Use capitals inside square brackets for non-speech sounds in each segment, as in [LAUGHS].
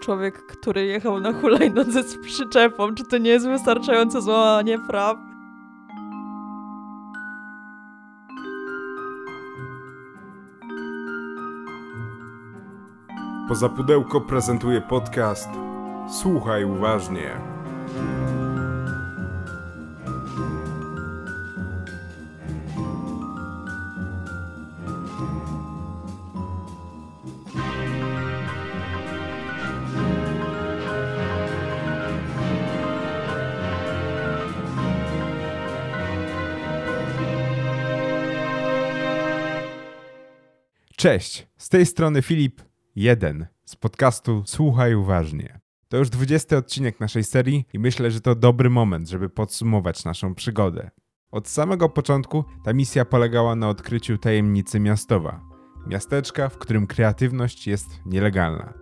człowiek, który jechał na hulajnodze z przyczepą, czy to nie jest wystarczające złamanie praw? Poza pudełko prezentuje podcast Słuchaj uważnie. Cześć, z tej strony Filip 1 z podcastu Słuchaj Uważnie. To już 20 odcinek naszej serii i myślę, że to dobry moment, żeby podsumować naszą przygodę. Od samego początku ta misja polegała na odkryciu tajemnicy miastowa. Miasteczka, w którym kreatywność jest nielegalna.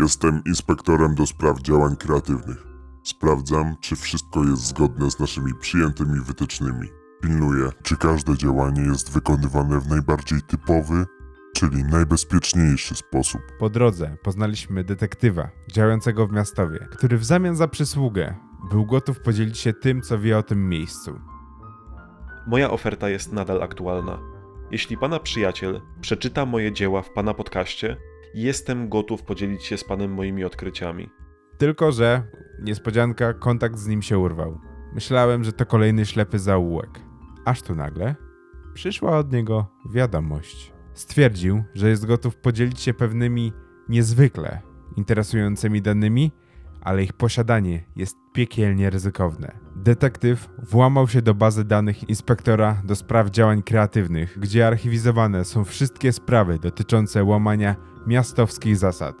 Jestem inspektorem do spraw działań kreatywnych. Sprawdzam, czy wszystko jest zgodne z naszymi przyjętymi wytycznymi. Pilnuję, czy każde działanie jest wykonywane w najbardziej typowy, czyli najbezpieczniejszy sposób. Po drodze poznaliśmy detektywa działającego w miastowie, który w zamian za przysługę był gotów podzielić się tym, co wie o tym miejscu. Moja oferta jest nadal aktualna. Jeśli pana przyjaciel przeczyta moje dzieła w pana podcaście, jestem gotów podzielić się z panem moimi odkryciami. Tylko, że niespodzianka, kontakt z nim się urwał. Myślałem, że to kolejny ślepy zaułek. Aż tu nagle przyszła od niego wiadomość. Stwierdził, że jest gotów podzielić się pewnymi niezwykle interesującymi danymi, ale ich posiadanie jest piekielnie ryzykowne. Detektyw włamał się do bazy danych inspektora do spraw działań kreatywnych, gdzie archiwizowane są wszystkie sprawy dotyczące łamania miastowskich zasad.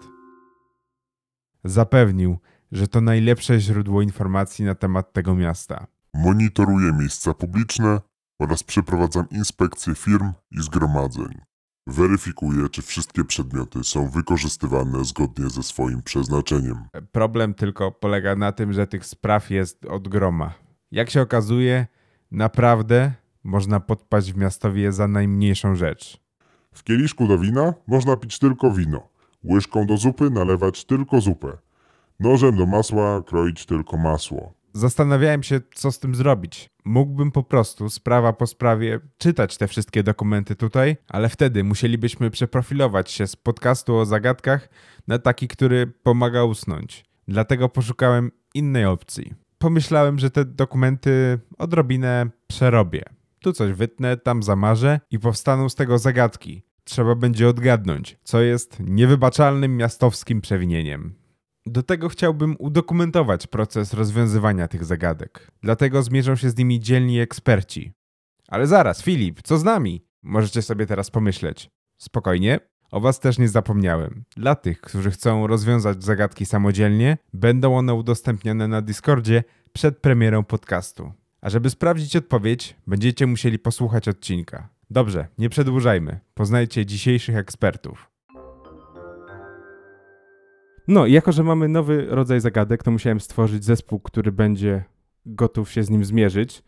Zapewnił, że to najlepsze źródło informacji na temat tego miasta. Monitoruję miejsca publiczne oraz przeprowadzam inspekcje firm i zgromadzeń. Weryfikuję, czy wszystkie przedmioty są wykorzystywane zgodnie ze swoim przeznaczeniem. Problem tylko polega na tym, że tych spraw jest od groma. Jak się okazuje, naprawdę można podpaść w miastowie za najmniejszą rzecz. W kieliszku do wina można pić tylko wino. Łyżką do zupy nalewać tylko zupę. Nożem do masła kroić tylko masło. Zastanawiałem się, co z tym zrobić. Mógłbym po prostu, sprawa po sprawie, czytać te wszystkie dokumenty tutaj, ale wtedy musielibyśmy przeprofilować się z podcastu o zagadkach na taki, który pomaga usnąć. Dlatego poszukałem innej opcji. Pomyślałem, że te dokumenty odrobinę przerobię. Tu coś wytnę, tam zamarzę i powstaną z tego zagadki. Trzeba będzie odgadnąć, co jest niewybaczalnym miastowskim przewinieniem. Do tego chciałbym udokumentować proces rozwiązywania tych zagadek. Dlatego zmierzą się z nimi dzielni eksperci. Ale zaraz, Filip, co z nami? Możecie sobie teraz pomyśleć. Spokojnie, o was też nie zapomniałem. Dla tych, którzy chcą rozwiązać zagadki samodzielnie, będą one udostępnione na Discordzie przed premierą podcastu. A żeby sprawdzić odpowiedź, będziecie musieli posłuchać odcinka. Dobrze, nie przedłużajmy. Poznajcie dzisiejszych ekspertów. No, i jako że mamy nowy rodzaj zagadek, to musiałem stworzyć zespół, który będzie gotów się z nim zmierzyć.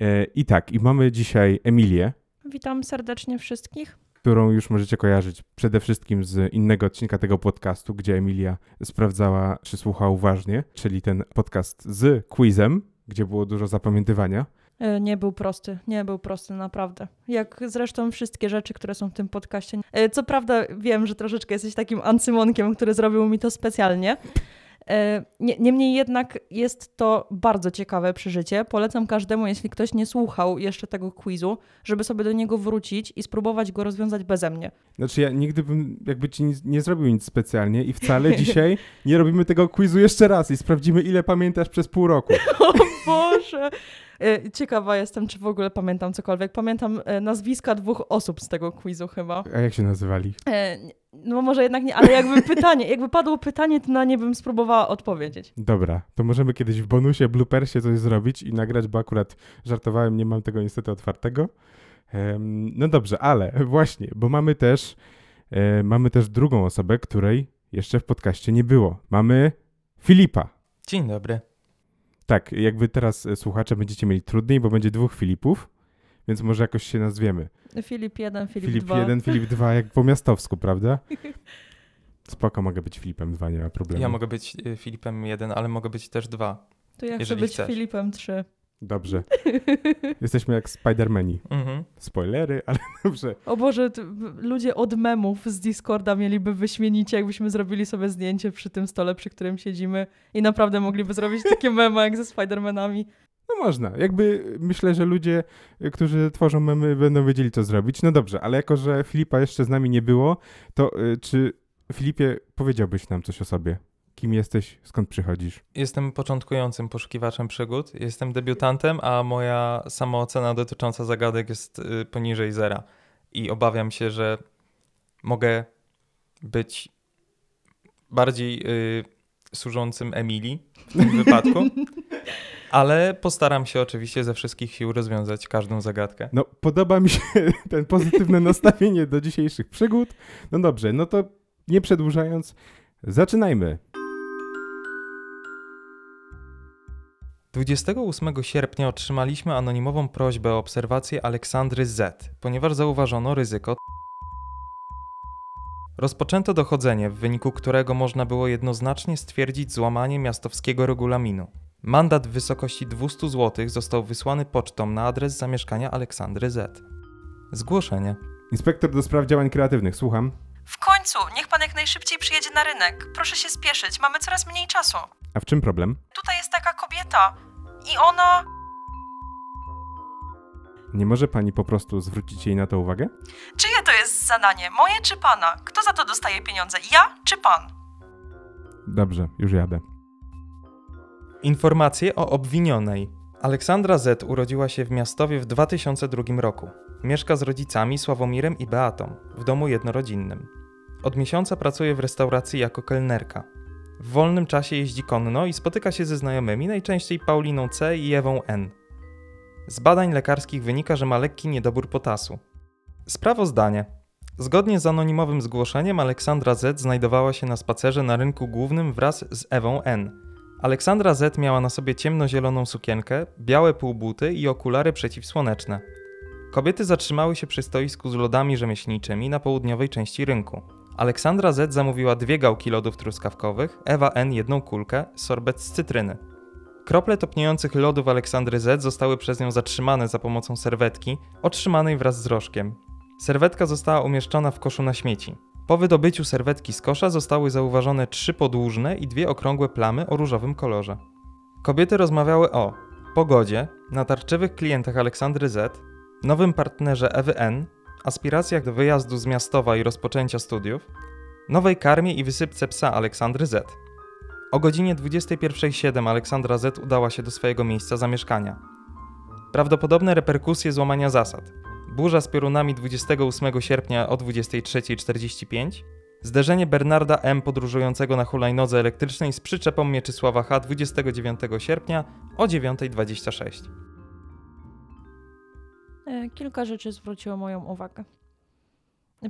E, I tak, i mamy dzisiaj Emilię, Witam serdecznie wszystkich. którą już możecie kojarzyć przede wszystkim z innego odcinka tego podcastu, gdzie Emilia sprawdzała, czy słucha uważnie, czyli ten podcast z quizem, gdzie było dużo zapamiętywania. E, Nie był prosty, nie był prosty, naprawdę. Jak zresztą wszystkie rzeczy, które są w tym podcaście. E, Co prawda wiem, że troszeczkę jesteś takim ancymonkiem, który zrobił mi to specjalnie. E, Nie, niemniej jednak jest to bardzo ciekawe przeżycie. Polecam każdemu, jeśli ktoś nie słuchał jeszcze tego quizu, żeby sobie do niego wrócić i spróbować go rozwiązać beze mnie. Znaczy ja nigdy bym jakby ci nie zrobił nic specjalnie i wcale dzisiaj nie robimy tego quizu jeszcze raz i sprawdzimy ile pamiętasz przez pół roku. [LAUGHS] O Boże! E, Ciekawa jestem, czy w ogóle pamiętam cokolwiek. Pamiętam e, nazwiska dwóch osób z tego quizu chyba. A jak się nazywali? E, No może jednak nie, ale jakby [LAUGHS] pytanie, jakby padło pytanie, to na nie bym spróbowała odpowiedzieć. Dobra, to możemy kiedyś w bonusie, bloopersie coś zrobić i nagrać, bo akurat żartowałem, nie mam tego niestety otwartego. No dobrze, ale właśnie, bo mamy też, mamy też drugą osobę, której jeszcze w podcaście nie było. Mamy Filipa. Dzień dobry. Tak, jakby teraz e, słuchacze będziecie mieli trudniej, bo będzie dwóch Filipów, więc może jakoś się nazwiemy. Filip 1, Filip, Filip 2. 1, Filip [LAUGHS] 2, jak po miastowsku, prawda? Spoko, mogę być Filipem 2, nie ma problemu. Ja mogę być y, Filipem 1, ale mogę być też 2. To ja chcę być chcesz. Filipem 3. Dobrze. [LAUGHS] Jesteśmy jak Spidermani. Mhm. Spoilery, ale [LAUGHS] dobrze. O Boże, ludzie od memów z Discorda mieliby wyśmienicie, jakbyśmy zrobili sobie zdjęcie przy tym stole, przy którym siedzimy i naprawdę mogliby zrobić takie [LAUGHS] memy jak ze Spidermanami. No można. Jakby myślę, że ludzie, y, którzy tworzą memy, będą wiedzieli, co zrobić. No dobrze, ale jako, że Filipa jeszcze z nami nie było, to y, czy Filipie powiedziałbyś nam coś o sobie? Kim jesteś? Skąd przychodzisz? Jestem początkującym poszukiwaczem przygód, jestem debiutantem, a moja samoocena dotycząca zagadek jest y, poniżej zera. I obawiam się, że mogę być bardziej y, służącym Emilii w tym [LAUGHS] wypadku. Ale postaram się oczywiście ze wszystkich sił rozwiązać każdą zagadkę. No, podoba mi się [LAUGHS] ten pozytywne nastawienie do dzisiejszych przygód. No dobrze, no to nie przedłużając, zaczynajmy. 28 sierpnia otrzymaliśmy anonimową prośbę o obserwację Aleksandry Z, ponieważ zauważono ryzyko. Rozpoczęto dochodzenie, w wyniku którego można było jednoznacznie stwierdzić złamanie miastowskiego regulaminu. Mandat w wysokości 200 zł został wysłany pocztą na adres zamieszkania Aleksandry Z. Zgłoszenie. Inspektor do spraw działań kreatywnych, słucham. W końcu, niech pan jak najszybciej przyjedzie na rynek. Proszę się spieszyć, mamy coraz mniej czasu. A w czym problem? Tutaj jest taka kobieta i ona... Nie może pani po prostu zwrócić jej na to uwagę? Czyje to jest zadanie? Moje czy pana? Kto za to dostaje pieniądze? Ja czy pan? Dobrze, już jadę. Informacje o obwinionej. Aleksandra Z urodziła się w Miastowie w 2002 roku. Mieszka z rodzicami Sławomirem i Beatą w domu jednorodzinnym. Od miesiąca pracuje w restauracji jako kelnerka. W wolnym czasie jeździ konno i spotyka się ze znajomymi, najczęściej Pauliną C i Ewą N. Z badań lekarskich wynika, że ma lekki niedobór potasu. Sprawozdanie. Zgodnie z anonimowym zgłoszeniem Aleksandra Z znajdowała się na spacerze na rynku głównym wraz z Ewą N. Aleksandra Z miała na sobie ciemnozieloną sukienkę, białe półbuty i okulary przeciwsłoneczne. Kobiety zatrzymały się przy stoisku z lodami rzemieślniczymi na południowej części rynku. Aleksandra Z zamówiła dwie gałki lodów truskawkowych, Ewa N jedną kulkę, sorbet z cytryny. Krople topniejących lodów Aleksandry Z zostały przez nią zatrzymane za pomocą serwetki, otrzymanej wraz z rożkiem. Serwetka została umieszczona w koszu na śmieci. Po wydobyciu serwetki z kosza zostały zauważone trzy podłużne i dwie okrągłe plamy o różowym kolorze. Kobiety rozmawiały o pogodzie, natarczywych klientach Aleksandry Z, nowym partnerze Ewy N, aspiracjach do wyjazdu z Miastowa i rozpoczęcia studiów, nowej karmie i wysypce psa Aleksandry Z. O godzinie 21.07 Aleksandra Z udała się do swojego miejsca zamieszkania. Prawdopodobne reperkusje złamania zasad. Burza z piorunami 28 sierpnia o 23.45, zderzenie Bernarda M. podróżującego na hulajnodze elektrycznej z przyczepą Mieczysława H. 29 sierpnia o 9.26. E, Kilka rzeczy zwróciło moją uwagę.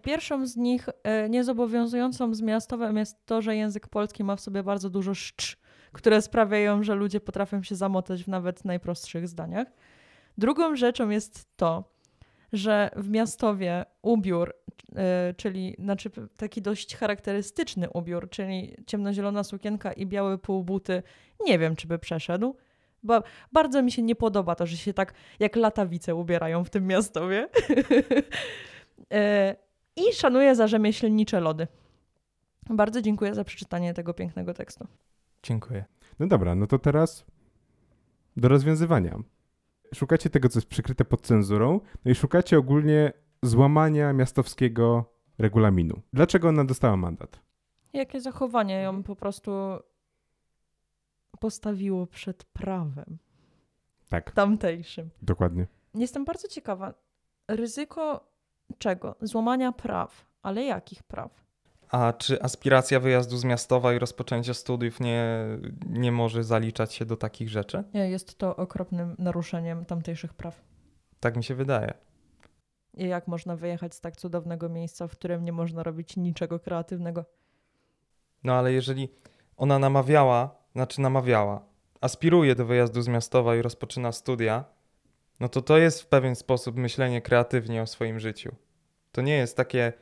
Pierwszą z nich, e, niezobowiązującą zmiastowem, jest to, że język polski ma w sobie bardzo dużo szcz, które sprawiają, że ludzie potrafią się zamotać w nawet najprostszych zdaniach. Drugą rzeczą jest to, że w miastowie ubiór, e, czyli znaczy taki dość charakterystyczny ubiór, czyli ciemnozielona sukienka i białe półbuty, nie wiem, czy by przeszedł. Bo bardzo mi się nie podoba to, że się tak jak latawice ubierają w tym miastowie. E, [LAUGHS] I szanuję za rzemieślnicze lody. Bardzo dziękuję za przeczytanie tego pięknego tekstu. Dziękuję. No dobra, no to teraz do rozwiązywania. Szukacie tego, co jest przykryte pod cenzurą, no i szukacie ogólnie złamania miastowskiego regulaminu. Dlaczego ona dostała mandat? Jakie zachowanie ją po prostu postawiło przed prawem Tak, tamtejszym. dokładnie. Jestem bardzo ciekawa. Ryzyko czego? Złamania praw. Ale jakich praw? A czy aspiracja wyjazdu z Miastowa i rozpoczęcia studiów nie, nie może zaliczać się do takich rzeczy? Nie, Jest to okropnym naruszeniem tamtejszych praw. Tak mi się wydaje. I jak można wyjechać z tak cudownego miejsca, w którym nie można robić niczego kreatywnego? No ale jeżeli ona namawiała, znaczy namawiała, aspiruje do wyjazdu z Miastowa i rozpoczyna studia, no to to jest w pewien sposób myślenie kreatywnie o swoim życiu. To nie jest takie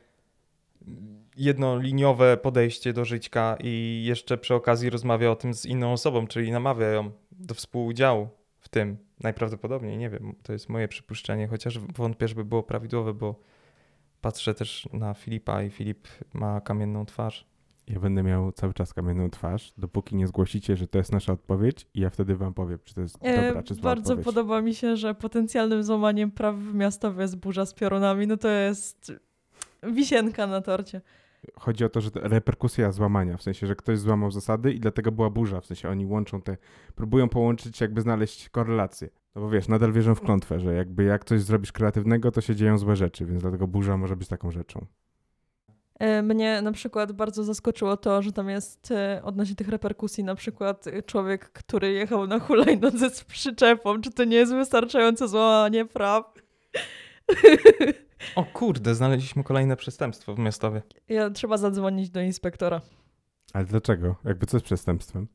jednoliniowe podejście do żyćka i jeszcze przy okazji rozmawia o tym z inną osobą, czyli namawia ją do współudziału w tym. Najprawdopodobniej, nie wiem, to jest moje przypuszczenie, chociaż wątpię, żeby było prawidłowe, bo patrzę też na Filipa i Filip ma kamienną twarz. Ja będę miał cały czas kamienną twarz, dopóki nie zgłosicie, że to jest nasza odpowiedź i ja wtedy wam powiem, czy to jest E, dobra, czy zła bardzo odpowiedź. podoba mi się, że potencjalnym złamaniem praw miastowych jest burza z piorunami. No to jest wisienka na torcie. Chodzi o to, że reperkusja złamania, w sensie, że ktoś złamał zasady i dlatego była burza, w sensie oni łączą te, próbują połączyć, jakby znaleźć korelację. No bo wiesz, nadal wierzą w klątwę, że jakby jak coś zrobisz kreatywnego, to się dzieją złe rzeczy, więc dlatego burza może być taką rzeczą. E, Mnie na przykład bardzo zaskoczyło to, że tam jest e, odnośnie tych reperkusji na przykład człowiek, który jechał na hulajnodze z przyczepą. Czy to nie jest wystarczające złamanie praw? [LAUGHS] O kurde, znaleźliśmy kolejne przestępstwo w Miastowie. Ja, trzeba zadzwonić do inspektora. Ale dlaczego? Jakby co jest przestępstwem?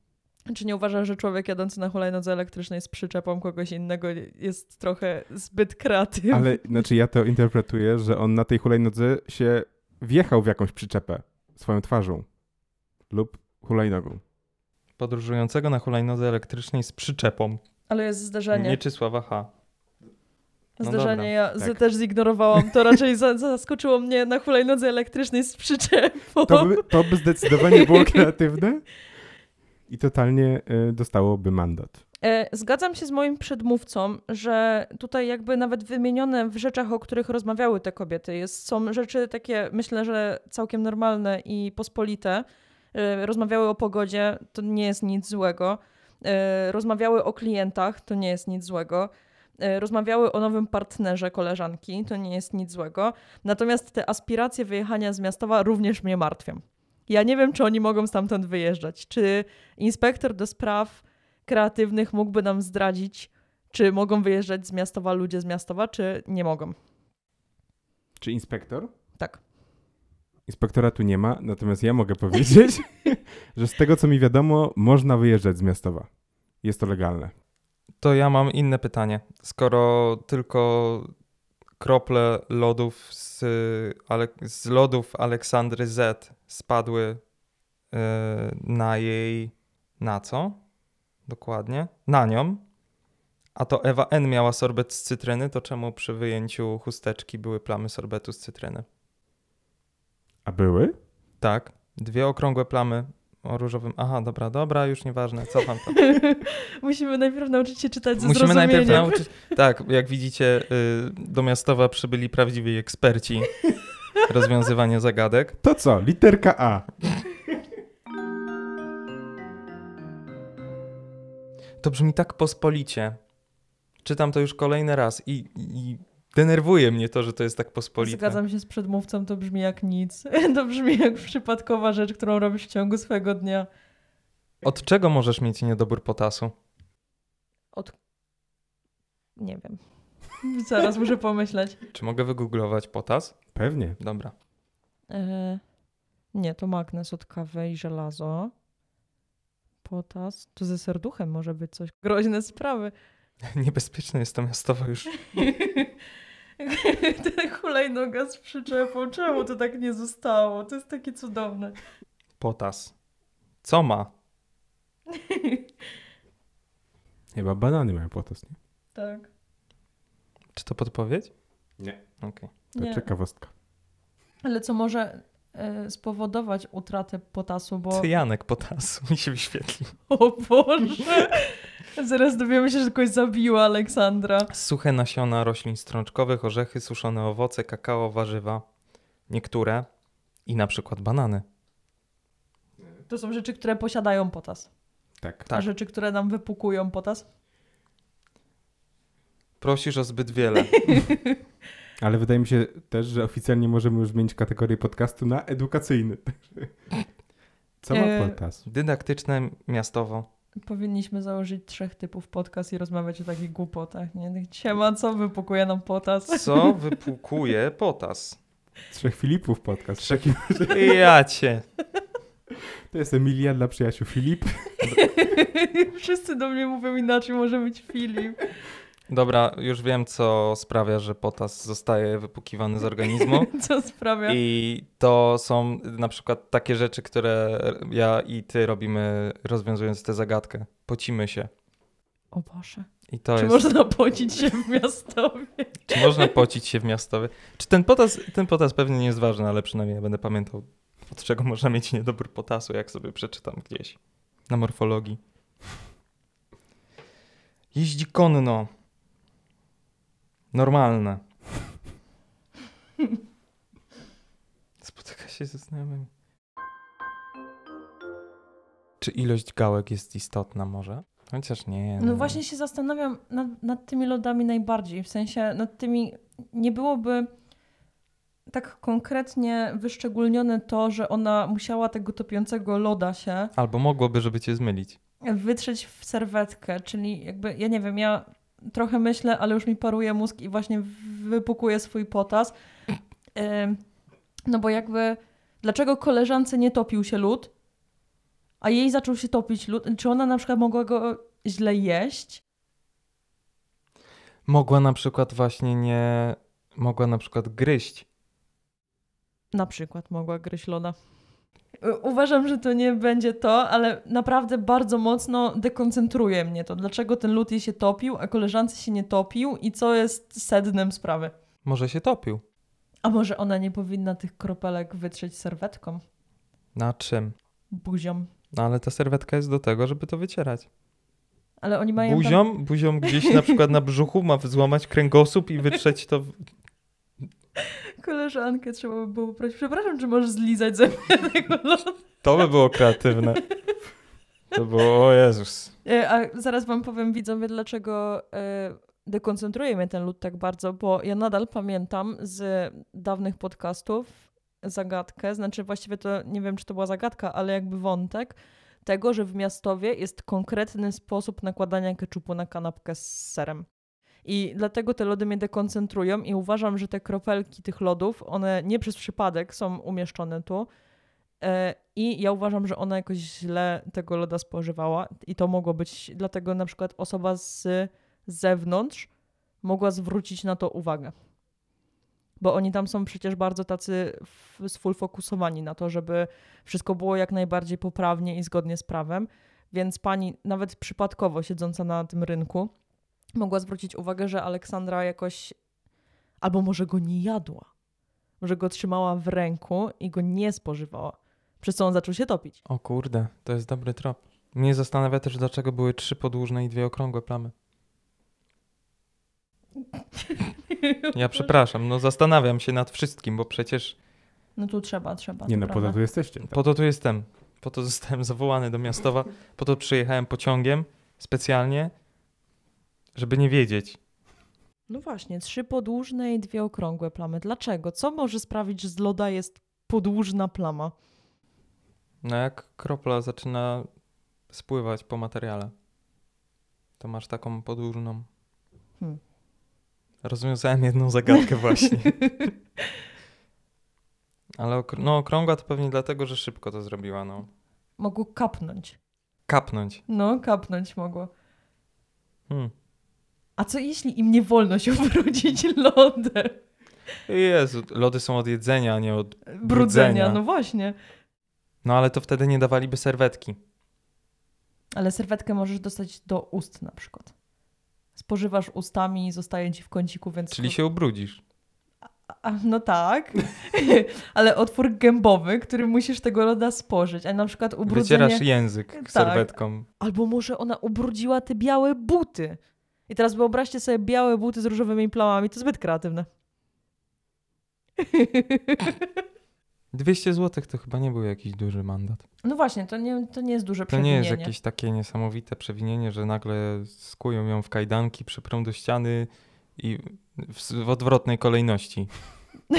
Czy nie uważasz, że człowiek jadący na hulajnodze elektrycznej z przyczepą kogoś innego jest trochę zbyt kreatywny? Ale znaczy ja to interpretuję, że on na tej hulajnodze się wjechał w jakąś przyczepę swoją twarzą lub hulajnogą. Podróżującego na hulajnodze elektrycznej z przyczepą. Ale jest zdarzenie. Mieczysława H. no Zdarzenie, dobra, ja tak. też zignorowałam. To raczej za, zaskoczyło mnie na hulajnodze elektrycznej z przyczepą. To by, to by zdecydowanie było kreatywne i totalnie y, dostałoby mandat. E, Zgadzam się z moim przedmówcą, że tutaj jakby nawet wymienione w rzeczach, o których rozmawiały te kobiety, jest, są rzeczy takie, myślę, że całkiem normalne i pospolite. E, Rozmawiały o pogodzie, to nie jest nic złego. Rozmawiały o klientach, to nie jest nic złego. E, Rozmawiały o nowym partnerze koleżanki, to nie jest nic złego. Natomiast te aspiracje wyjechania z Miastowa również mnie martwią. Ja nie wiem, czy oni mogą stamtąd wyjeżdżać. Czy inspektor do spraw kreatywnych mógłby nam zdradzić, czy mogą wyjeżdżać z Miastowa ludzie z Miastowa, czy nie mogą. Czy inspektor? Tak. Inspektora tu nie ma, natomiast ja mogę powiedzieć, [LAUGHS] że z tego co mi wiadomo, można wyjeżdżać z miastowa. Jest to legalne. To ja mam inne pytanie. Skoro tylko krople lodów z, z lodów Aleksandry Z spadły yy, na jej. Na co? Dokładnie. Na nią. A to Ewa N miała sorbet z cytryny, to czemu przy wyjęciu chusteczki były plamy sorbetu z cytryny? A były? Tak. Dwie okrągłe plamy o różowym. Aha, dobra, dobra, już nieważne. Cofam to. [LAUGHS] Musimy najpierw nauczyć się czytać ze Musimy najpierw nauczyć. Tak, jak widzicie, y, do Miastowa przybyli prawdziwi eksperci [LAUGHS] rozwiązywania zagadek. To co? Literka A. To brzmi tak pospolicie. Czytam to już kolejny raz i, i denerwuje mnie to, że to jest tak pospolite. Zgadzam się z przedmówcą, to brzmi jak nic. [LAUGHS] To brzmi jak przypadkowa rzecz, którą robisz w ciągu swojego dnia. Od czego możesz mieć niedobór potasu? Nie wiem. [LAUGHS] Zaraz muszę pomyśleć. Czy mogę wygooglować potas? Pewnie. Dobra. E, nie, to magnes od kawy i żelazo. Potas. To ze serduchem może być coś. Groźne sprawy. [LAUGHS] Niebezpieczne jest to Miastowo już. [LAUGHS] Ten hulajnoga z przyczepą. Czemu to tak nie zostało? To jest takie cudowne. Potas. Co ma? [LAUGHS] Chyba banany mają potos, nie? Tak. Czy to podpowiedź? Nie. Okej. To Nie. ciekawostka. Ale co może e, spowodować utratę potasu, bo... Cyjanek potasu mi się wyświetlił. O Boże! Zaraz dowiemy się, że kogoś zabiła Aleksandra. Suche nasiona roślin strączkowych, orzechy, suszone owoce, kakao, warzywa. Niektóre i na przykład banany. To są rzeczy, które posiadają potas. Tak. A Tak. rzeczy, które nam wypukują potas. Prosisz o zbyt wiele. [LAUGHS] Ale wydaje mi się też, że oficjalnie możemy już zmienić kategorię podcastu na edukacyjny. [LAUGHS] Co ma E, potas? Dydaktyczne, miastowo. Powinniśmy założyć trzech typów podcast i rozmawiać o takich głupotach. Nie? Siema, co wypukuje nam potas? Co wypłukuje potas? Trzech Filipów podcast. Trzech- Ja cię. to jest Emilia dla przyjaciół Filip. [LAUGHS] Wszyscy do mnie mówią inaczej, może być Filip. Dobra, już wiem, co sprawia, że potas zostaje wypukiwany z organizmu. [LAUGHS] Co sprawia? I to są na przykład takie rzeczy, które ja i ty robimy, rozwiązując tę zagadkę. Pocimy się. O Boże. I to Czy jest. można pocić się w miastowie? [LAUGHS] Czy można pocić się w miastowie? Czy ten potas, ten potas pewnie nie jest ważny, ale przynajmniej ja będę pamiętał, od czego można mieć niedobór potasu, jak sobie przeczytam gdzieś na morfologii. Jeździ konno. Normalne. [LAUGHS] Spotyka się ze znajomymi. Czy ilość gałek jest istotna może? Chociaż nie. No właśnie się zastanawiam nad, nad tymi lodami najbardziej. W sensie nad tymi nie byłoby tak konkretnie wyszczególnione to, że ona musiała tego topiącego loda się Albo mogłoby, żeby cię zmylić. wytrzeć w serwetkę, czyli jakby, ja nie wiem, ja trochę myślę, ale już mi paruje mózg i właśnie wypukuje swój potas. No bo jakby, dlaczego koleżance nie topił się lód, a jej zaczął się topić lód? Czy ona na przykład mogła go źle jeść? Mogła na przykład właśnie nie. Mogła na przykład gryźć. Na przykład mogła gryźć loda. Uważam, że to nie będzie to, ale naprawdę bardzo mocno dekoncentruje mnie to. Dlaczego ten jej się topił, a koleżance się nie topił i co jest sednem sprawy? Może się topił. A może ona nie powinna tych kropelek wytrzeć serwetką? Na czym? Buzią. No ale ta serwetka jest do tego, żeby to wycierać. Ale oni mają... Buzią, buzią gdzieś na przykład na brzuchu ma złamać kręgosłup i wytrzeć to. Koleżankę trzeba by było prosić. Przepraszam, czy możesz zlizać ze mnie tego lodu? To by było kreatywne. To było, o Jezus. E, A zaraz wam powiem, widzowie, dlaczego e, dekoncentruje mnie ten lód tak bardzo, bo ja nadal pamiętam z dawnych podcastów zagadkę, znaczy właściwie to nie wiem, czy to była zagadka, ale jakby wątek tego, że w Miastowie jest konkretny sposób nakładania keczupu na kanapkę z serem. I dlatego te lody mnie dekoncentrują i uważam, że te kropelki tych lodów, one nie przez przypadek są umieszczone tu, E, I ja uważam, że ona jakoś źle tego loda spożywała i to mogło być, dlatego na przykład osoba z zewnątrz mogła zwrócić na to uwagę. Bo oni tam są przecież bardzo tacy sfokusowani na to, żeby wszystko było jak najbardziej poprawnie i zgodnie z prawem. Więc pani, nawet przypadkowo siedząca na tym rynku, mogła zwrócić uwagę, że Aleksandra jakoś albo może go nie jadła. Może go trzymała w ręku i go nie spożywała. Przez co on zaczął się topić. O kurde, to jest dobry trop. Mnie zastanawia też, dlaczego były trzy podłużne i dwie okrągłe plamy. Ja przepraszam, no zastanawiam się nad wszystkim, bo przecież No tu trzeba, trzeba. Nie no, po to tu jesteście. po to tu jestem. Po to zostałem zawołany do Miastowa, po to przyjechałem pociągiem specjalnie, żeby nie wiedzieć. No właśnie, trzy podłużne i dwie okrągłe plamy. Dlaczego? Co może sprawić, że z loda jest podłużna plama? No jak kropla zaczyna spływać po materiale, to masz taką podłużną. Hmm. Rozwiązałem jedną zagadkę [LAUGHS] właśnie. Ale okr- no, okrągła to pewnie dlatego, że szybko to zrobiła. No. Mogło kapnąć. Kapnąć. No, kapnąć mogło. Hmm. A co jeśli im nie wolno się ubrudzić lodem? Jezu, lody są od jedzenia, a nie od. Brudzenia, Brudzenia. no właśnie. No ale to wtedy nie dawaliby serwetki. Ale serwetkę możesz dostać do ust na przykład. Spożywasz ustami i zostaje ci w kąciku, więc... Czyli się ubrudzisz. A, no tak, [LAUGHS] ale otwór gębowy, który musisz tego loda spożyć, a na przykład ubrudzenie... Wycierasz język Tak. serwetką. Albo może ona ubrudziła te białe buty. I teraz wyobraźcie sobie białe buty z różowymi plamami, to zbyt kreatywne. [LAUGHS] 200 zł to chyba nie był jakiś duży mandat. No właśnie, to nie, to nie jest duże To nie przewinienie. jest jakieś takie niesamowite przewinienie, że nagle skują ją w kajdanki, przyprą do ściany i w, w odwrotnej kolejności.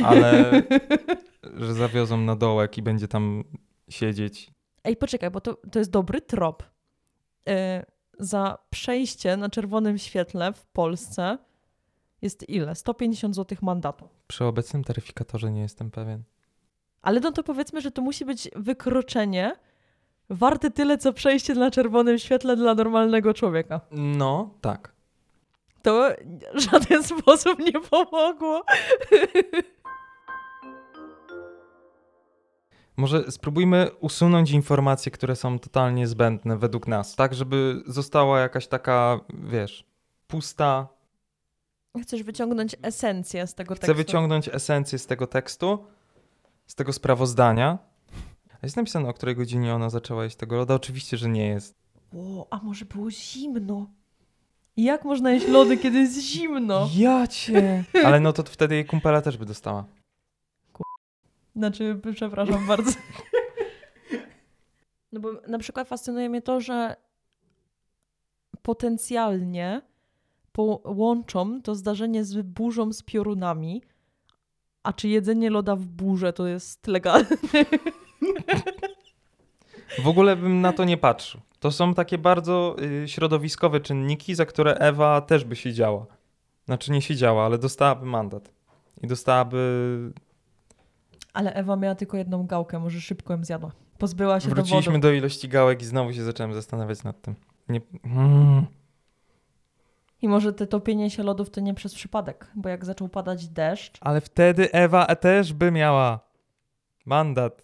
Ale [LAUGHS] że zawiozą na dołek i będzie tam siedzieć. Ej, poczekaj, bo to, to jest dobry trop. E, za przejście na czerwonym świetle w Polsce jest ile? 150 zł mandatu. Przy obecnym taryfikatorze nie jestem pewien. Ale no to powiedzmy, że to musi być wykroczenie warte tyle, co przejście na czerwonym świetle dla normalnego człowieka. No, tak. To w żaden [LAUGHS] sposób nie pomogło. Może spróbujmy usunąć informacje, które są totalnie zbędne według nas, tak żeby została jakaś taka, wiesz, pusta. Chcesz wyciągnąć esencję z tego Chcę tekstu. wyciągnąć esencję z tego tekstu, z tego sprawozdania. A jest napisane, o której godzinie ona zaczęła jeść tego loda? Oczywiście, że nie jest. O, a może było zimno? Jak można jeść lody, kiedy jest zimno? Ja cię! [LAUGHS] Ale no to wtedy jej kumpela też by dostała. Znaczy, przepraszam bardzo. No bo na przykład fascynuje mnie to, że potencjalnie połączą to zdarzenie z burzą z piorunami, a czy jedzenie loda w burze to jest legalne? W ogóle bym na to nie patrzył. To są takie bardzo y, środowiskowe czynniki, za które Ewa też by siedziała. Znaczy nie siedziała, ale dostałaby mandat. I dostałaby... Ale Ewa miała tylko jedną gałkę, może szybko ją zjadła. Pozbyła się Wróciliśmy dowodów. do ilości gałek i znowu się zacząłem zastanawiać nad tym. Nie... Mm. I może te topienie się lodów to nie przez przypadek, bo jak zaczął padać deszcz, Ale wtedy Ewa też by miała mandat.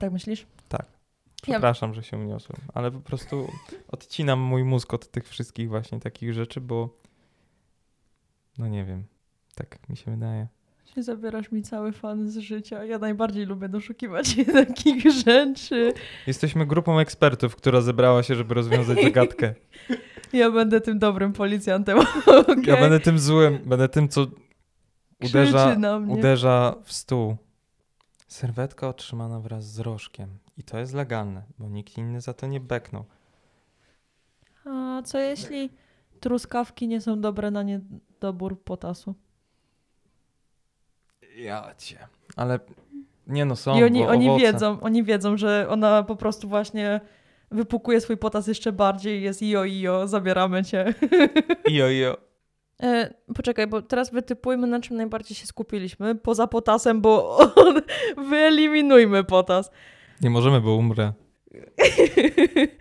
tak myślisz? Tak. Ja- Przepraszam, że się uniosłem, ale po prostu odcinam mój mózg od tych wszystkich właśnie takich rzeczy, bo no nie wiem, tak mi się wydaje. Zabierasz mi cały fan z życia. Ja najbardziej lubię doszukiwać się [LAUGHS] takich rzeczy. Jesteśmy grupą ekspertów, która zebrała się, żeby rozwiązać zagadkę. [LAUGHS] Ja będę tym dobrym policjantem. [LAUGHS] Okay? Ja będę tym złym, będę tym, co uderza, uderza w stół. Serwetka otrzymana wraz z rożkiem. I to jest legalne, bo nikt inny za to nie beknął. A co jeśli truskawki nie są dobre na niedobór potasu? Ja cię. Ale nie no, są, I oni, oni owoce. wiedzą, oni wiedzą, że ona po prostu właśnie wypukuje swój potas jeszcze bardziej, jest io io, zabieramy cię. [LAUGHS] Ijo, ijo. E, poczekaj, bo teraz wytypujmy, na czym najbardziej się skupiliśmy. Poza potasem, bo wyeliminujmy potas. Nie możemy, bo umrę. [LAUGHS]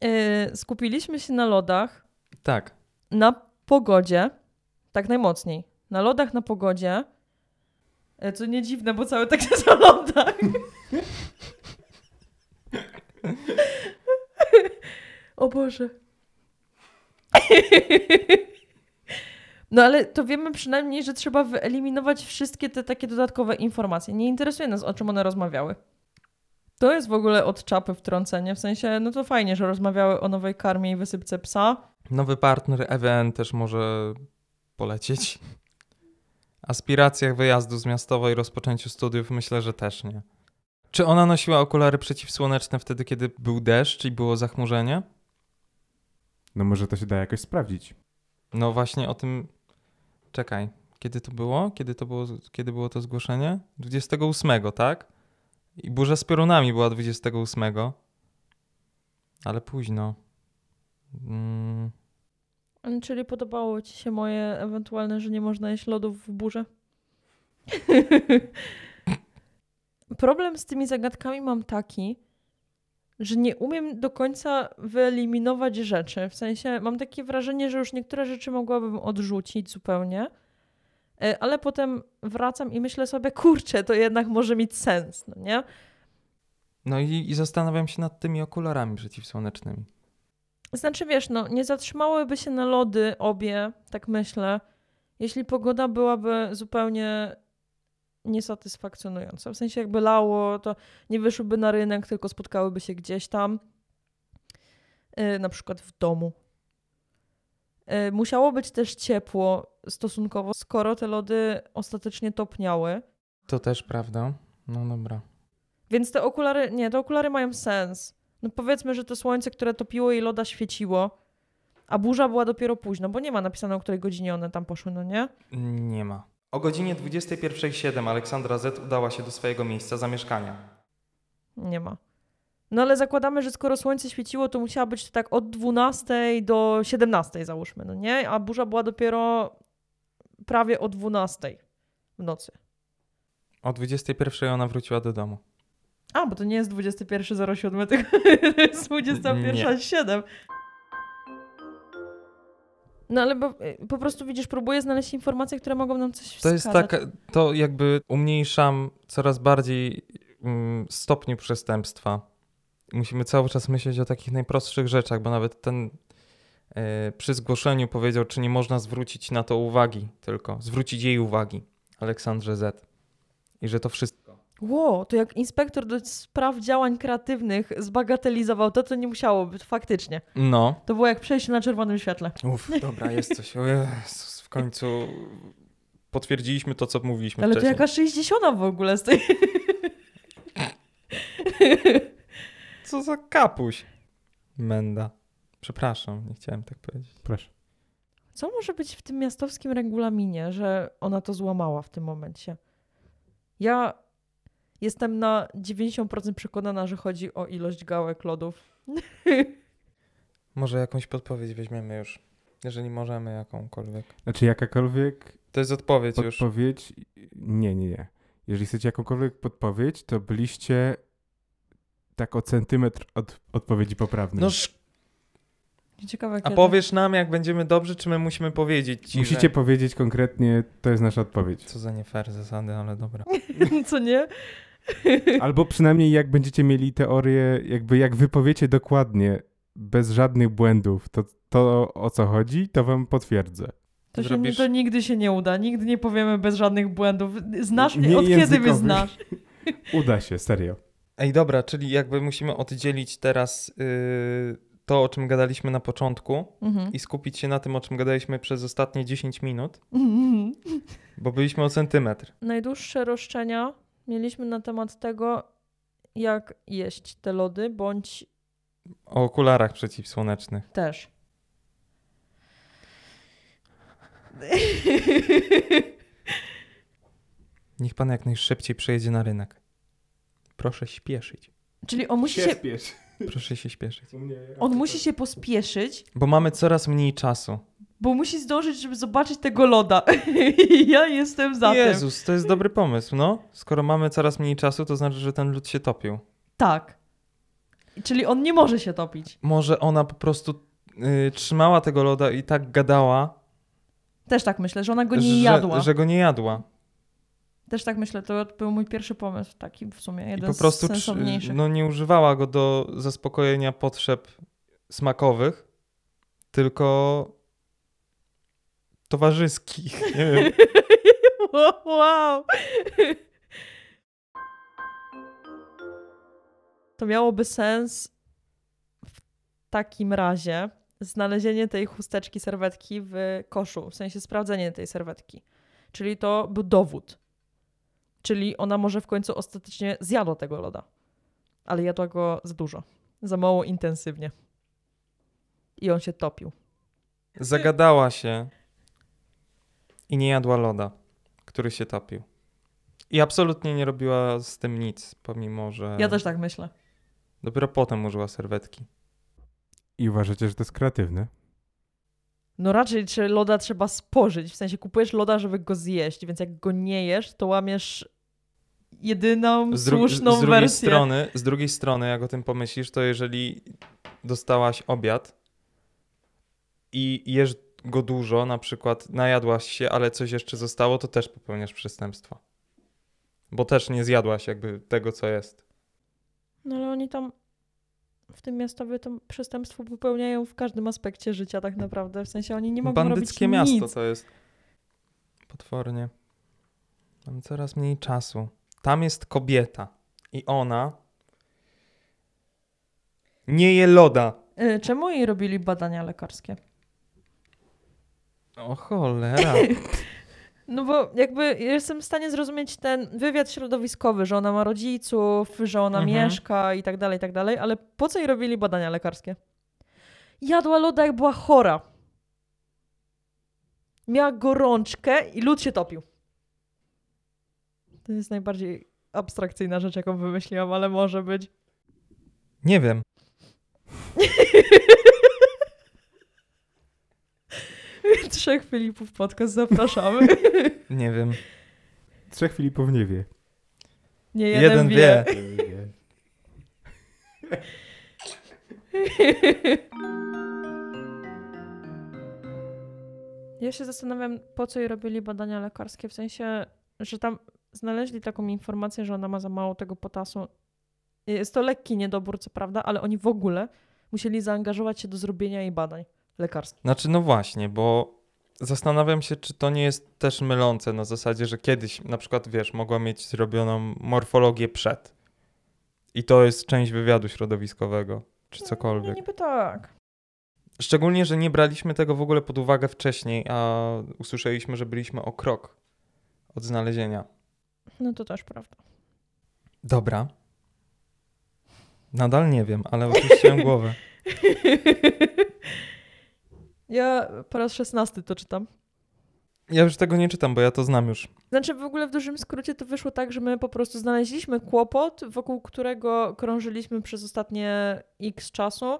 e, skupiliśmy się na lodach, Tak. na pogodzie, tak najmocniej. Na lodach, na pogodzie. E, co nie dziwne, bo cały jest o lodach. o Boże. No ale to wiemy przynajmniej, że trzeba wyeliminować wszystkie te takie dodatkowe informacje. Nie interesuje nas, o czym one rozmawiały. To jest w ogóle od czapy wtrącenie. W sensie, no to fajnie, że rozmawiały o nowej karmie i wysypce psa. Nowy partner EWN też może polecieć. Aspiracjach wyjazdu z miastowej i rozpoczęciu studiów myślę, że też nie. Czy ona nosiła okulary przeciwsłoneczne wtedy, kiedy był deszcz i było zachmurzenie? No może to się da jakoś sprawdzić. No właśnie o tym. Czekaj, kiedy to było? Kiedy to było, kiedy było to zgłoszenie? 28, tak? I burza z piorunami była 28. Ale późno. Mm, Czyli podobało ci się moje ewentualne, że nie można jeść lodów w burze? [LAUGHS] Problem z tymi zagadkami mam taki, że nie umiem do końca wyeliminować rzeczy. W sensie mam takie wrażenie, że już niektóre rzeczy mogłabym odrzucić zupełnie, e, ale potem wracam i myślę sobie, kurczę, to jednak może mieć sens, no nie? No i, i zastanawiam się nad tymi okularami przeciwsłonecznymi. Znaczy wiesz, no nie zatrzymałyby się na lody obie, tak myślę, jeśli pogoda byłaby zupełnie niesatysfakcjonująca. W sensie jakby lało, to nie wyszłyby na rynek, tylko spotkałyby się gdzieś tam, yy, na przykład w domu. Yy, musiało być też ciepło stosunkowo, skoro te lody ostatecznie topniały. To też prawda. No dobra. Więc te okulary, nie, te okulary mają sens. No powiedzmy, że to słońce, które topiło i loda świeciło, a burza była dopiero późno, bo nie ma napisane, o której godzinie one tam poszły, no nie? Nie ma. O godzinie 21.07 Aleksandra Z udała się do swojego miejsca zamieszkania. Nie ma. No ale zakładamy, że skoro słońce świeciło, to musiała być to tak od 12 do 17 załóżmy, no nie? A burza była dopiero prawie o 12 w nocy. O 21.00 ona wróciła do domu. A, bo to nie jest 21.07, tylko to jest 21.07. No ale bo, y, po prostu widzisz, próbuję znaleźć informacje, które mogą nam coś To wskazać. jest tak, to jakby umniejszam coraz bardziej mm, stopniu przestępstwa. Musimy cały czas myśleć o takich najprostszych rzeczach, bo nawet ten e, przy zgłoszeniu powiedział, czy nie można zwrócić na to uwagi, tylko zwrócić jej uwagi, Aleksandrze Z. I że to wszystko. Ło, to jak inspektor do spraw działań kreatywnych zbagatelizował to, to nie musiało być, faktycznie. No. To było jak przejście na czerwonym świetle. Uff, dobra, jest coś. O Jezus, w końcu potwierdziliśmy to, co mówiliśmy Ale to wcześniej. jaka 60 w ogóle z tej... [LAUGHS] Co za kapuś. Menda. Przepraszam, nie chciałem tak powiedzieć. Proszę. Co może być w tym miastowskim regulaminie, że ona to złamała w tym momencie? Ja jestem na 90% przekonana, że chodzi o ilość gałek lodów. [LAUGHS] Może jakąś podpowiedź weźmiemy już. Jeżeli możemy, jakąkolwiek. Znaczy jakakolwiek To jest odpowiedź już. podpowiedź... Nie, nie, nie. Jeżeli chcecie jakąkolwiek podpowiedź, to byliście tak o centymetr od odpowiedzi poprawnej. No, sz- Ciekawe, a kiedy. powiesz nam, jak będziemy dobrzy, czy my musimy powiedzieć ci, Musicie że... powiedzieć konkretnie, to jest nasza odpowiedź. Co za nie fair zasady, ale dobra. [LAUGHS] Co nie? [LAUGHS] Albo przynajmniej jak będziecie mieli teorię, jakby jak wypowiecie dokładnie, bez żadnych błędów, to to o co chodzi, to wam potwierdzę. To, się, Zrobisz- to nigdy się nie uda. Nigdy nie powiemy bez żadnych błędów. Znasz mnie? Nie Od kiedy mnie językowych. znasz? [LAUGHS] Uda się, serio. Ej, dobra, czyli jakby musimy oddzielić teraz yy, to, o czym gadaliśmy na początku Mhm. i skupić się na tym, o czym gadaliśmy przez ostatnie 10 minut, Mhm. bo byliśmy o centymetr. Najdłuższe roszczenia mieliśmy na temat tego, jak jeść te lody, bądź O okularach przeciwsłonecznych. też. Niech pan jak najszybciej przejedzie na rynek. Proszę śpieszyć. Czyli on musi się, spiesz. Proszę się śpieszyć. on musi się pospieszyć, Bo mamy coraz mniej czasu. Bo musi zdążyć, żeby zobaczyć tego loda. [LAUGHS] ja jestem za tym. Jezus, to jest dobry pomysł, no. Skoro mamy coraz mniej czasu, to znaczy, że ten lód się topił. Tak. Czyli on nie może się topić. Może ona po prostu y, trzymała tego loda i tak gadała, Też tak myślę, że ona go nie że, jadła. że go nie jadła. Też tak myślę, to był mój pierwszy pomysł, taki w sumie, I jeden po prostu z no, nie używała go do zaspokojenia potrzeb smakowych, tylko towarzyskich. [LAUGHS] Wow! To miałoby sens w takim razie znalezienie tej chusteczki, serwetki w koszu, w sensie sprawdzenie tej serwetki. Czyli to był dowód. Czyli ona może w końcu ostatecznie zjadła tego loda. Ale jadła go za dużo. Za mało intensywnie. I on się topił. Zagadała się i nie jadła loda, który się topił. I absolutnie nie robiła z tym nic, pomimo że Ja też tak myślę. dopiero potem użyła serwetki. I uważacie, że to jest kreatywne? No raczej czy loda trzeba spożyć, w sensie kupujesz loda, żeby go zjeść, więc jak go nie jesz, to łamiesz jedyną Z, dru- słuszną z drugiej wersję. strony, z drugiej strony, jak o tym pomyślisz, to jeżeli dostałaś obiad i jesz go dużo, na przykład najadłaś się, ale coś jeszcze zostało, to też popełniasz przestępstwo. Bo też nie zjadłaś jakby tego, co jest. No ale oni tam w tym miastowie to przestępstwo popełniają w każdym aspekcie życia tak naprawdę, w sensie oni nie mogą Bandyckie robić miasto nic. to jest. Potwornie. Mam coraz mniej czasu. Tam jest kobieta i ona nie je loda. Y, Czemu jej robili badania lekarskie? O cholera. [LAUGHS] No bo jakby jestem w stanie zrozumieć ten wywiad środowiskowy, że ona ma rodziców, że ona Mhm. mieszka i tak dalej, i tak dalej, ale po co jej robili badania lekarskie? Jadła loda jak była chora. Miała gorączkę i lód się topił. To jest najbardziej abstrakcyjna rzecz, jaką wymyśliłam, ale może być. Nie wiem. [LAUGHS] [LAUGHS] Trzech Filipów podcast zapraszamy. [LAUGHS] Nie wiem. Trzech Filipów nie wie. Nie jeden, Jeden wie. wie. [LAUGHS] Ja się zastanawiam, po co jej robili badania lekarskie, w sensie, że tam znaleźli taką informację, że ona ma za mało tego potasu. Jest to lekki niedobór, co prawda, ale oni w ogóle musieli zaangażować się do zrobienia jej badań lekarskich. Znaczy, no właśnie, bo zastanawiam się, czy to nie jest też mylące na zasadzie, że kiedyś, na przykład, wiesz, mogła mieć zrobioną morfologię przed. I to jest część wywiadu środowiskowego, czy No, cokolwiek. niby tak. Szczególnie, że nie braliśmy tego w ogóle pod uwagę wcześniej, a usłyszeliśmy, że byliśmy o krok od znalezienia. No to też prawda. Dobra. Nadal nie wiem, ale oczyściłem głowę. [LAUGHS] Ja po raz szesnasty to czytam. Ja już tego nie czytam, bo ja to znam już. Znaczy, w ogóle w dużym skrócie to wyszło tak, że my po prostu znaleźliśmy kłopot, wokół którego krążyliśmy przez ostatnie x czasu,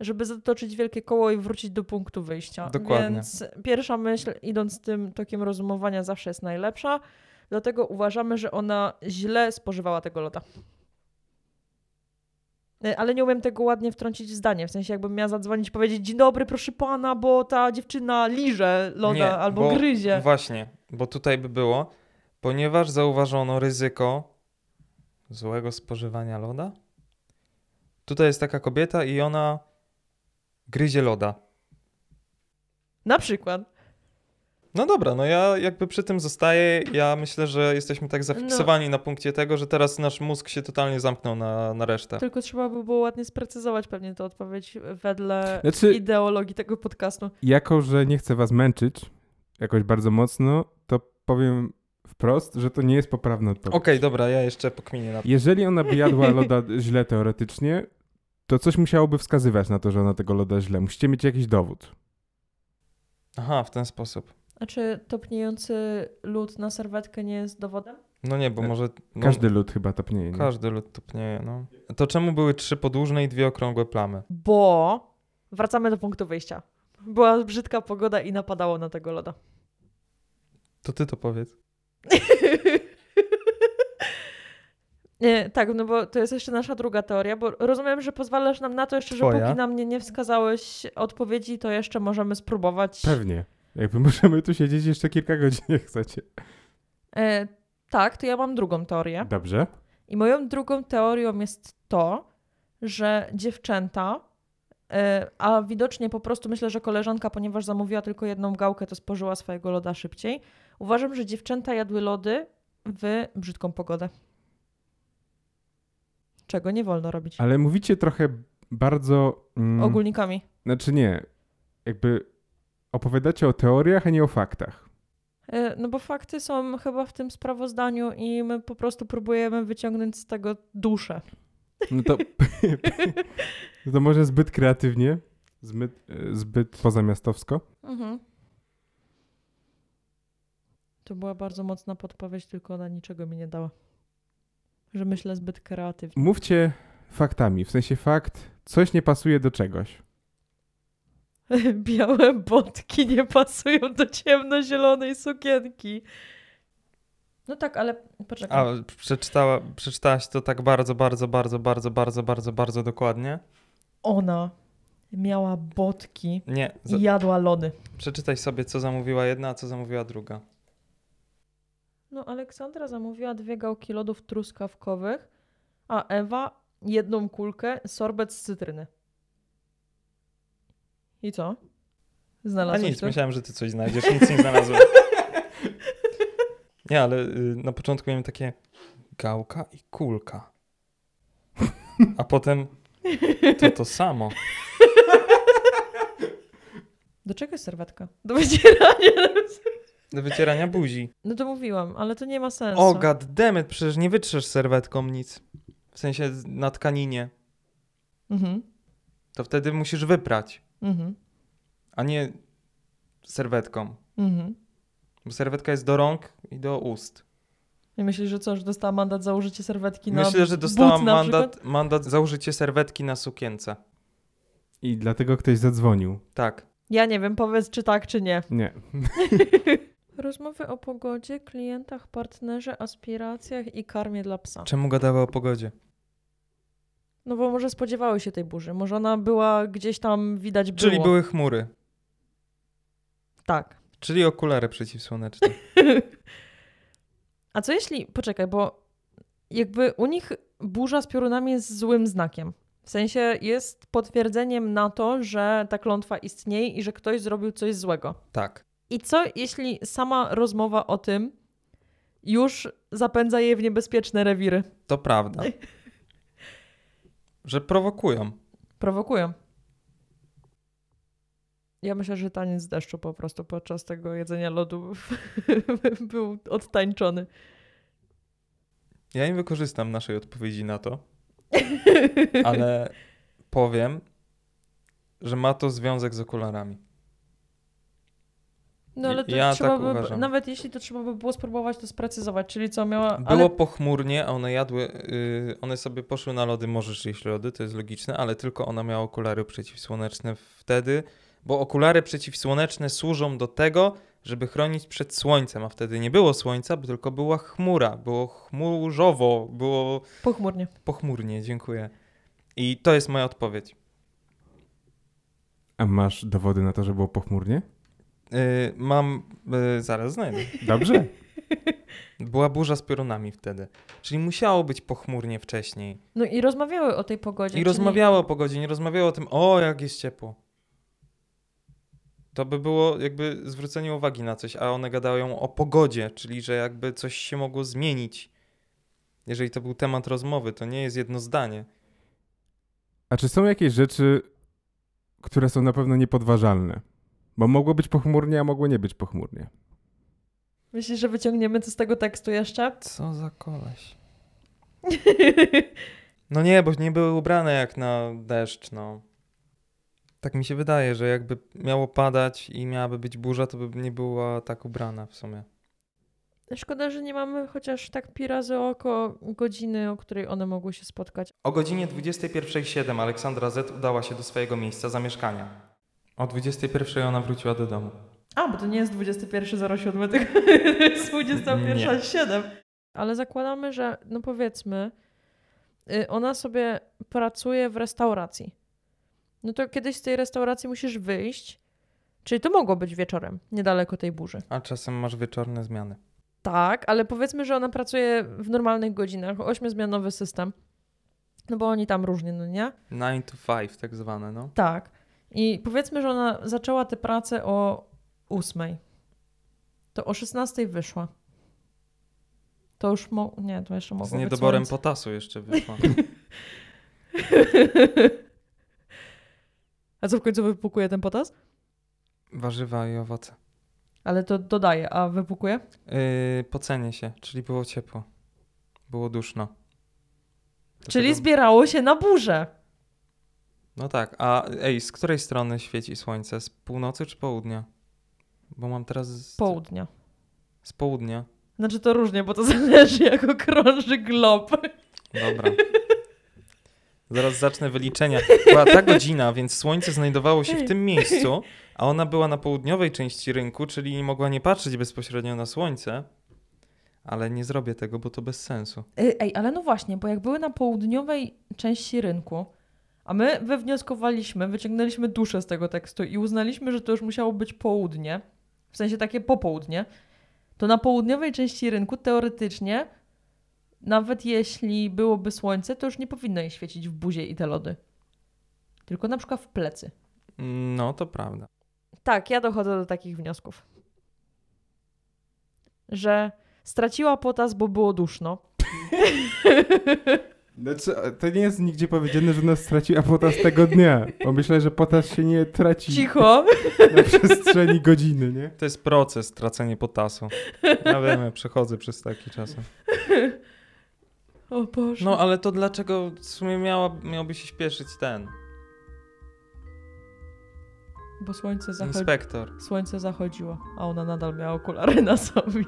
żeby zatoczyć wielkie koło i wrócić do punktu wyjścia. Dokładnie. Więc pierwsza myśl, idąc tym tokiem rozumowania, zawsze jest najlepsza. Dlatego uważamy, że ona źle spożywała tego loda. E, Ale nie umiem tego ładnie wtrącić w zdanie. W sensie, jakbym miała zadzwonić i powiedzieć: Dzień dobry, proszę pana, bo ta dziewczyna liże loda Nie, albo bo- gryzie. Właśnie, bo tutaj by było, ponieważ zauważono ryzyko złego spożywania loda. Tutaj jest taka kobieta i ona gryzie loda. Na przykład. No dobra, no ja jakby przy tym zostaję. Ja myślę, że jesteśmy tak zafiksowani na punkcie tego, że teraz nasz mózg się totalnie zamknął na, na resztę. Tylko trzeba by było ładnie sprecyzować pewnie tę odpowiedź wedle Znaczy- ideologii tego podcastu. Jako, że nie chcę was męczyć jakoś bardzo mocno, to powiem wprost, że to nie jest poprawna odpowiedź. Okej, dobra, ja jeszcze pokminię na to. Jeżeli ona by jadła [LAUGHS] loda źle teoretycznie, to coś musiałoby wskazywać na to, że ona tego loda źle. Musicie mieć jakiś dowód. Aha, w ten sposób. A czy topniejący lód na serwetkę nie jest dowodem? No nie, bo E, może... No, Każdy lód chyba topnieje. Nie? Każdy lód topnieje, no. To czemu były trzy podłużne i dwie okrągłe plamy? Bo wracamy do punktu wyjścia. Była brzydka pogoda i napadało na tego loda. To ty to powiedz. Nie, [LAUGHS] tak, no bo to jest jeszcze nasza druga teoria, bo rozumiem, że pozwalasz nam na to jeszcze, że Twoja? póki nam nie, nie wskazałeś odpowiedzi, to jeszcze możemy spróbować. Pewnie. Jakby możemy tu siedzieć jeszcze kilka godzin, [LAUGHS] jak chcecie. E, tak, to ja mam drugą teorię. Dobrze. I moją drugą teorią jest to, że dziewczęta, e, a widocznie po prostu myślę, że koleżanka, ponieważ zamówiła tylko jedną gałkę, to spożyła swojego loda szybciej. Uważam, że dziewczęta jadły lody w brzydką pogodę. Czego nie wolno robić. Ale mówicie trochę bardzo... Mm, Ogólnikami. Znaczy nie. Jakby opowiadacie o teoriach, a nie o faktach. E, No bo fakty są chyba w tym sprawozdaniu i my po prostu próbujemy wyciągnąć z tego duszę. No to, no [LAUGHS] to może zbyt kreatywnie, zbyt, e, zbyt pozamiastowsko. Mhm. To była bardzo mocna podpowiedź, tylko ona niczego mi nie dała. Że myślę zbyt kreatywnie. Mówcie faktami, w sensie fakt, coś nie pasuje do czegoś. [LAUGHS] Białe botki nie pasują do ciemnozielonej sukienki. No tak, ale poczekaj. A przeczytała, przeczytałaś to tak bardzo, bardzo, bardzo, bardzo, bardzo, bardzo, bardzo dokładnie? Ona miała botki Nie. Za, i jadła lody. przeczytaj sobie, co zamówiła jedna, a co zamówiła druga. No, Aleksandra zamówiła dwie gałki lodów truskawkowych, a Ewa jedną kulkę, sorbet z cytryny. I co? A Znalazłeś nic, coś? myślałem, że ty coś znajdziesz, nic nie znalazłem. [LAUGHS] Nie, ale y, na początku miałem takie gałka i kulka. A potem to to samo. Do czego jest serwetka? Do wycierania. Do wycierania buzi. No to mówiłam, ale to nie ma sensu. O, goddammit, przecież nie wytrzesz serwetką nic. W sensie na tkaninie. Mhm, To wtedy musisz wyprać, mhm, a nie serwetką. mhm. Bo serwetka jest do rąk i do ust. I myślisz, że co, że dostała mandat za użycie serwetki na Myślę, że dostałam but mandat, mandat za użycie serwetki na sukience. I dlatego ktoś zadzwonił. Tak. Ja nie wiem, powiedz czy tak, czy nie. Nie. [LAUGHS] Rozmowy o pogodzie, klientach, partnerze, aspiracjach i karmie dla psa. Czemu gadały o pogodzie? No bo może spodziewały się tej burzy. Może ona była gdzieś tam widać było. Czyli były chmury. Tak. Czyli okulary przeciwsłoneczne. [LAUGHS] A co jeśli, poczekaj, bo jakby u nich burza z piorunami jest złym znakiem. W sensie jest potwierdzeniem na to, że ta klątwa istnieje i że ktoś zrobił coś złego. Tak. I co jeśli sama rozmowa o tym już zapędza je w niebezpieczne rewiry? To prawda. [LAUGHS] Że prowokują. Prowokują. Ja myślę, że taniec deszczu po prostu podczas tego jedzenia lodu [LAUGHS] był odtańczony. Ja nie wykorzystam naszej odpowiedzi na to, [LAUGHS] ale powiem, że ma to związek z okularami. No ale to Ja trzeba tak by, uważam. nawet jeśli to trzeba by było spróbować to sprecyzować, czyli co miała... Było ale pochmurnie, a one jadły, yy, one sobie poszły na lody, możesz jeść lody, to jest logiczne, ale tylko ona miała okulary przeciwsłoneczne wtedy, bo okulary przeciwsłoneczne służą do tego, żeby chronić przed słońcem, a wtedy nie było słońca, bo tylko była chmura, było chmurzowo, było pochmurnie. pochmurnie, dziękuję. I to jest moja odpowiedź. A masz dowody na to, że było pochmurnie? Yy, mam, yy, zaraz znajdę. Dobrze. [LAUGHS] Była burza z piorunami wtedy, czyli musiało być pochmurnie wcześniej. No i rozmawiały o tej pogodzie. I czyli- rozmawiało o pogodzie, nie rozmawiało o tym, o jak jest ciepło. To by było jakby zwrócenie uwagi na coś, a one gadają o pogodzie, czyli że jakby coś się mogło zmienić. Jeżeli to był temat rozmowy, to nie jest jedno zdanie. A czy są jakieś rzeczy, które są na pewno niepodważalne? Bo mogło być pochmurnie, a mogło nie być pochmurnie. Myślisz, że wyciągniemy to z tego tekstu jeszcze? Co za koleś. [LAUGHS] No nie, bo nie były ubrane jak na deszcz, no. Tak mi się wydaje, że jakby miało padać i miałaby być burza, to by nie była tak ubrana w sumie. Szkoda, że nie mamy chociaż tak pi razy oko godziny, o której one mogły się spotkać. O godzinie 21.07 Aleksandra Z udała się do swojego miejsca zamieszkania. O 21.00 ona wróciła do domu. A, bo to nie jest 21.07, tylko [LAUGHS] jest 21.07. Ale zakładamy, że, no powiedzmy, y, ona sobie pracuje w restauracji. No to kiedyś z tej restauracji musisz wyjść. Czyli to mogło być wieczorem, niedaleko tej burzy. A czasem masz wieczorne zmiany. Tak, ale powiedzmy, że ona pracuje w normalnych godzinach, ośmiozmianowy system. No bo oni tam różnie, no nie? 9 to 5 tak zwane, no. Tak. I powiedzmy, że ona zaczęła tę pracę o ósmej. To o 16 wyszła. To już mo- nie, to jeszcze mogło Z niedoborem potasu jeszcze wyszła. [LAUGHS] A co w końcu wypukuje ten potas? Warzywa i owoce. Ale to dodaje, a wypukuje? Yy, pocenie się, czyli było ciepło. Było duszno. Czyli zbierało się na burzę. No tak, a ej, z której strony świeci słońce? Z północy czy południa? Bo mam teraz... Z, Południa. z południa. Znaczy to różnie, bo to [LAUGHS] zależy jak okrąży glob. Dobra. [LAUGHS] Zaraz zacznę wyliczenia. Była ta godzina, więc słońce znajdowało się w tym miejscu, a ona była na południowej części rynku, czyli mogła nie patrzeć bezpośrednio na słońce. Ale nie zrobię tego, bo to bez sensu. Ej, ale no właśnie, bo jak były na południowej części rynku, a my wywnioskowaliśmy, wyciągnęliśmy duszę z tego tekstu i uznaliśmy, że to już musiało być południe, w sensie takie popołudnie, to na południowej części rynku teoretycznie, nawet jeśli byłoby słońce, to już nie powinno jej świecić w buzie i te lody. Tylko na przykład w plecy. No, to prawda. Tak, ja dochodzę do takich wniosków. Że straciła potas, bo było duszno. Znaczy, to nie jest nigdzie powiedziane, że nas straciła potas tego dnia. Bo myślę, że potas się nie traci Cicho. na przestrzeni godziny, nie? To jest proces, tracenie potasu. Ja wiem, ja przechodzę przez taki czas. O Boże. No, ale to dlaczego w sumie miała, miałby się śpieszyć ten Bo słońce, zachodzi... inspektor? słońce zachodziło, a ona nadal miała okulary na sobie.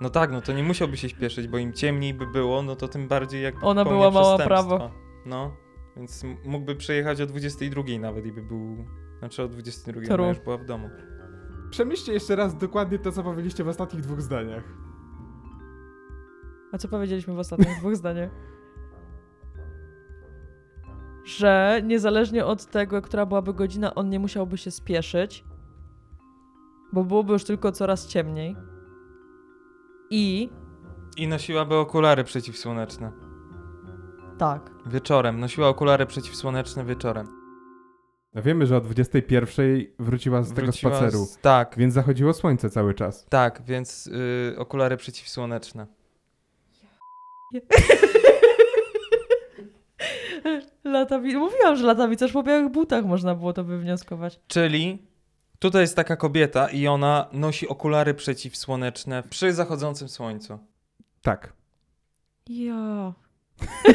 No tak, no to nie musiałby się śpieszyć, bo im ciemniej by było, no to tym bardziej jak Ona była mała prawo. No, więc mógłby przyjechać o 22 nawet i by był... Znaczy o 22 To ona rób. już była w domu. Przemyślcie jeszcze raz dokładnie to, co powiedzieliście w ostatnich dwóch zdaniach. A co powiedzieliśmy w ostatnich dwóch zdaniach? Że niezależnie od tego, która byłaby godzina, on nie musiałby się spieszyć. bo byłoby już tylko coraz ciemniej. I I nosiłaby okulary przeciwsłoneczne. tak. Wieczorem. Nosiła okulary przeciwsłoneczne wieczorem. No wiemy, że o 21 wróciła z tego Wróciła spaceru, Z... Tak, więc zachodziło słońce cały czas. tak, więc y, okulary przeciwsłoneczne. [LAUGHS] Latawi... Mówiłam, że latawicarz po białych butach można było to wywnioskować. Czyli tutaj jest taka kobieta i ona nosi okulary przeciwsłoneczne przy zachodzącym słońcu. Tak. Ja. [LAUGHS]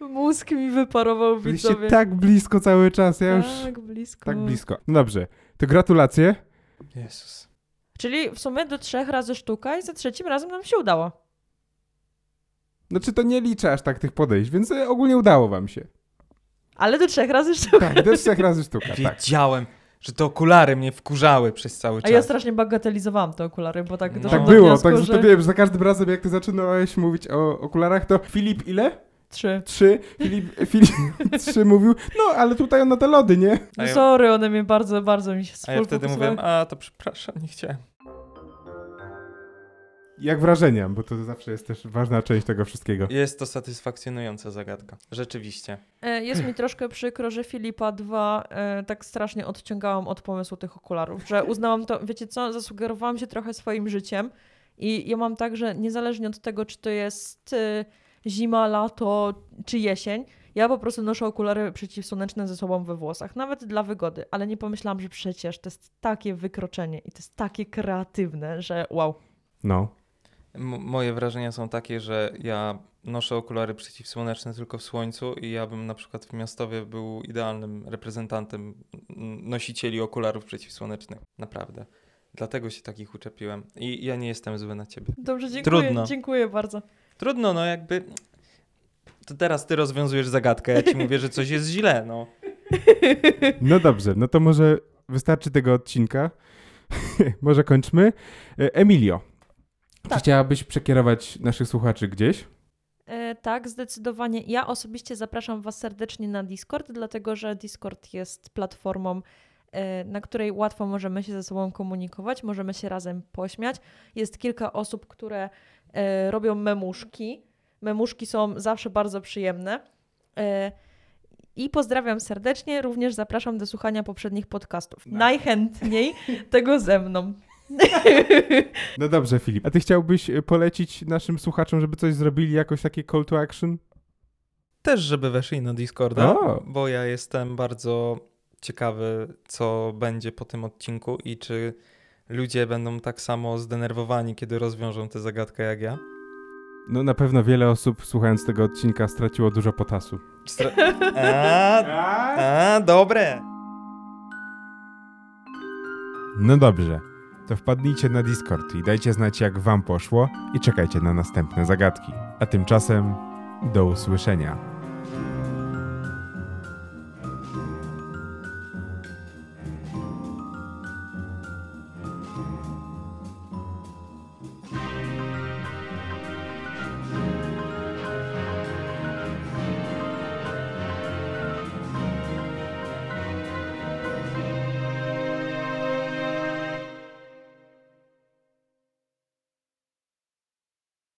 Mózg mi wyparował Byliście widzowie. tak blisko cały czas, ja już tak blisko. tak blisko. No dobrze, to gratulacje. Jezus. Czyli w sumie do trzech razy sztuka i za trzecim razem nam się udało. Znaczy to nie liczę aż tak tych podejść, więc e, ogólnie udało wam się. Ale do trzech razy sztuka. Tak, do trzech razy sztuka, tak. Wiedziałem, że te okulary mnie wkurzały przez cały A czas. ja strasznie bagatelizowałam te okulary, bo tak No. Tak było, wniosku, tak, że... to wiem, że za każdym razem jak ty zaczynałeś mówić o okularach, to Filip ile? Trzy. Trzy. Filip, Filip [LAUGHS] trzy mówił, no ale tutaj na te lody, nie? No sorry, one mnie bardzo, bardzo mi się A ja wtedy mówiłem, a to przepraszam, nie chciałem. Jak wrażenia, bo to zawsze jest też ważna część tego wszystkiego. Jest to satysfakcjonująca zagadka. Rzeczywiście. E, Jest mi troszkę przykro, że Filipa 2 e, tak strasznie odciągałam od pomysłu tych okularów, że uznałam to, wiecie co, zasugerowałam się trochę swoim życiem i ja mam tak, że niezależnie od tego, czy to jest e, zima, lato czy jesień, ja po prostu noszę okulary przeciwsłoneczne ze sobą we włosach, nawet dla wygody, ale nie pomyślałam, że przecież to jest takie wykroczenie i to jest takie kreatywne, że wow. No. M- moje wrażenia są takie, że ja noszę okulary przeciwsłoneczne tylko w słońcu i ja bym na przykład w Miastowie był idealnym reprezentantem nosicieli okularów przeciwsłonecznych. Naprawdę. Dlatego się takich uczepiłem. I ja nie jestem zły na ciebie. Dobrze, dziękuję, Trudno. dziękuję bardzo. Trudno, no jakby... To teraz ty rozwiązujesz zagadkę, ja ci [LAUGHS] mówię, że coś jest źle, no. [LAUGHS] No dobrze, no to może wystarczy tego odcinka. [LAUGHS] może kończmy. E, Emilio, czy Tak. chciałabyś przekierować naszych słuchaczy gdzieś? E, tak, zdecydowanie. Ja osobiście zapraszam Was serdecznie na Discord, dlatego że Discord jest platformą, na której łatwo możemy się ze sobą komunikować, możemy się razem pośmiać. Jest kilka osób, które e, robią memuszki. Memuszki są zawsze bardzo przyjemne. E, I pozdrawiam serdecznie. Również zapraszam do słuchania poprzednich podcastów. Najchętniej tego ze mną. [LAUGHS] No dobrze, Filip. A ty chciałbyś e, polecić naszym słuchaczom, żeby coś zrobili, jakoś takie call to action? Też, żeby weszli na Discorda, O. bo ja jestem bardzo ciekawy, co będzie po tym odcinku i czy ludzie będą tak samo zdenerwowani, kiedy rozwiążą tę zagadkę jak ja. No na pewno wiele osób słuchając tego odcinka straciło dużo potasu. Stra- [LAUGHS] a, a, dobre. No dobrze. To wpadnijcie na Discord i dajcie znać jak wam poszło i czekajcie na następne zagadki. A tymczasem do usłyszenia.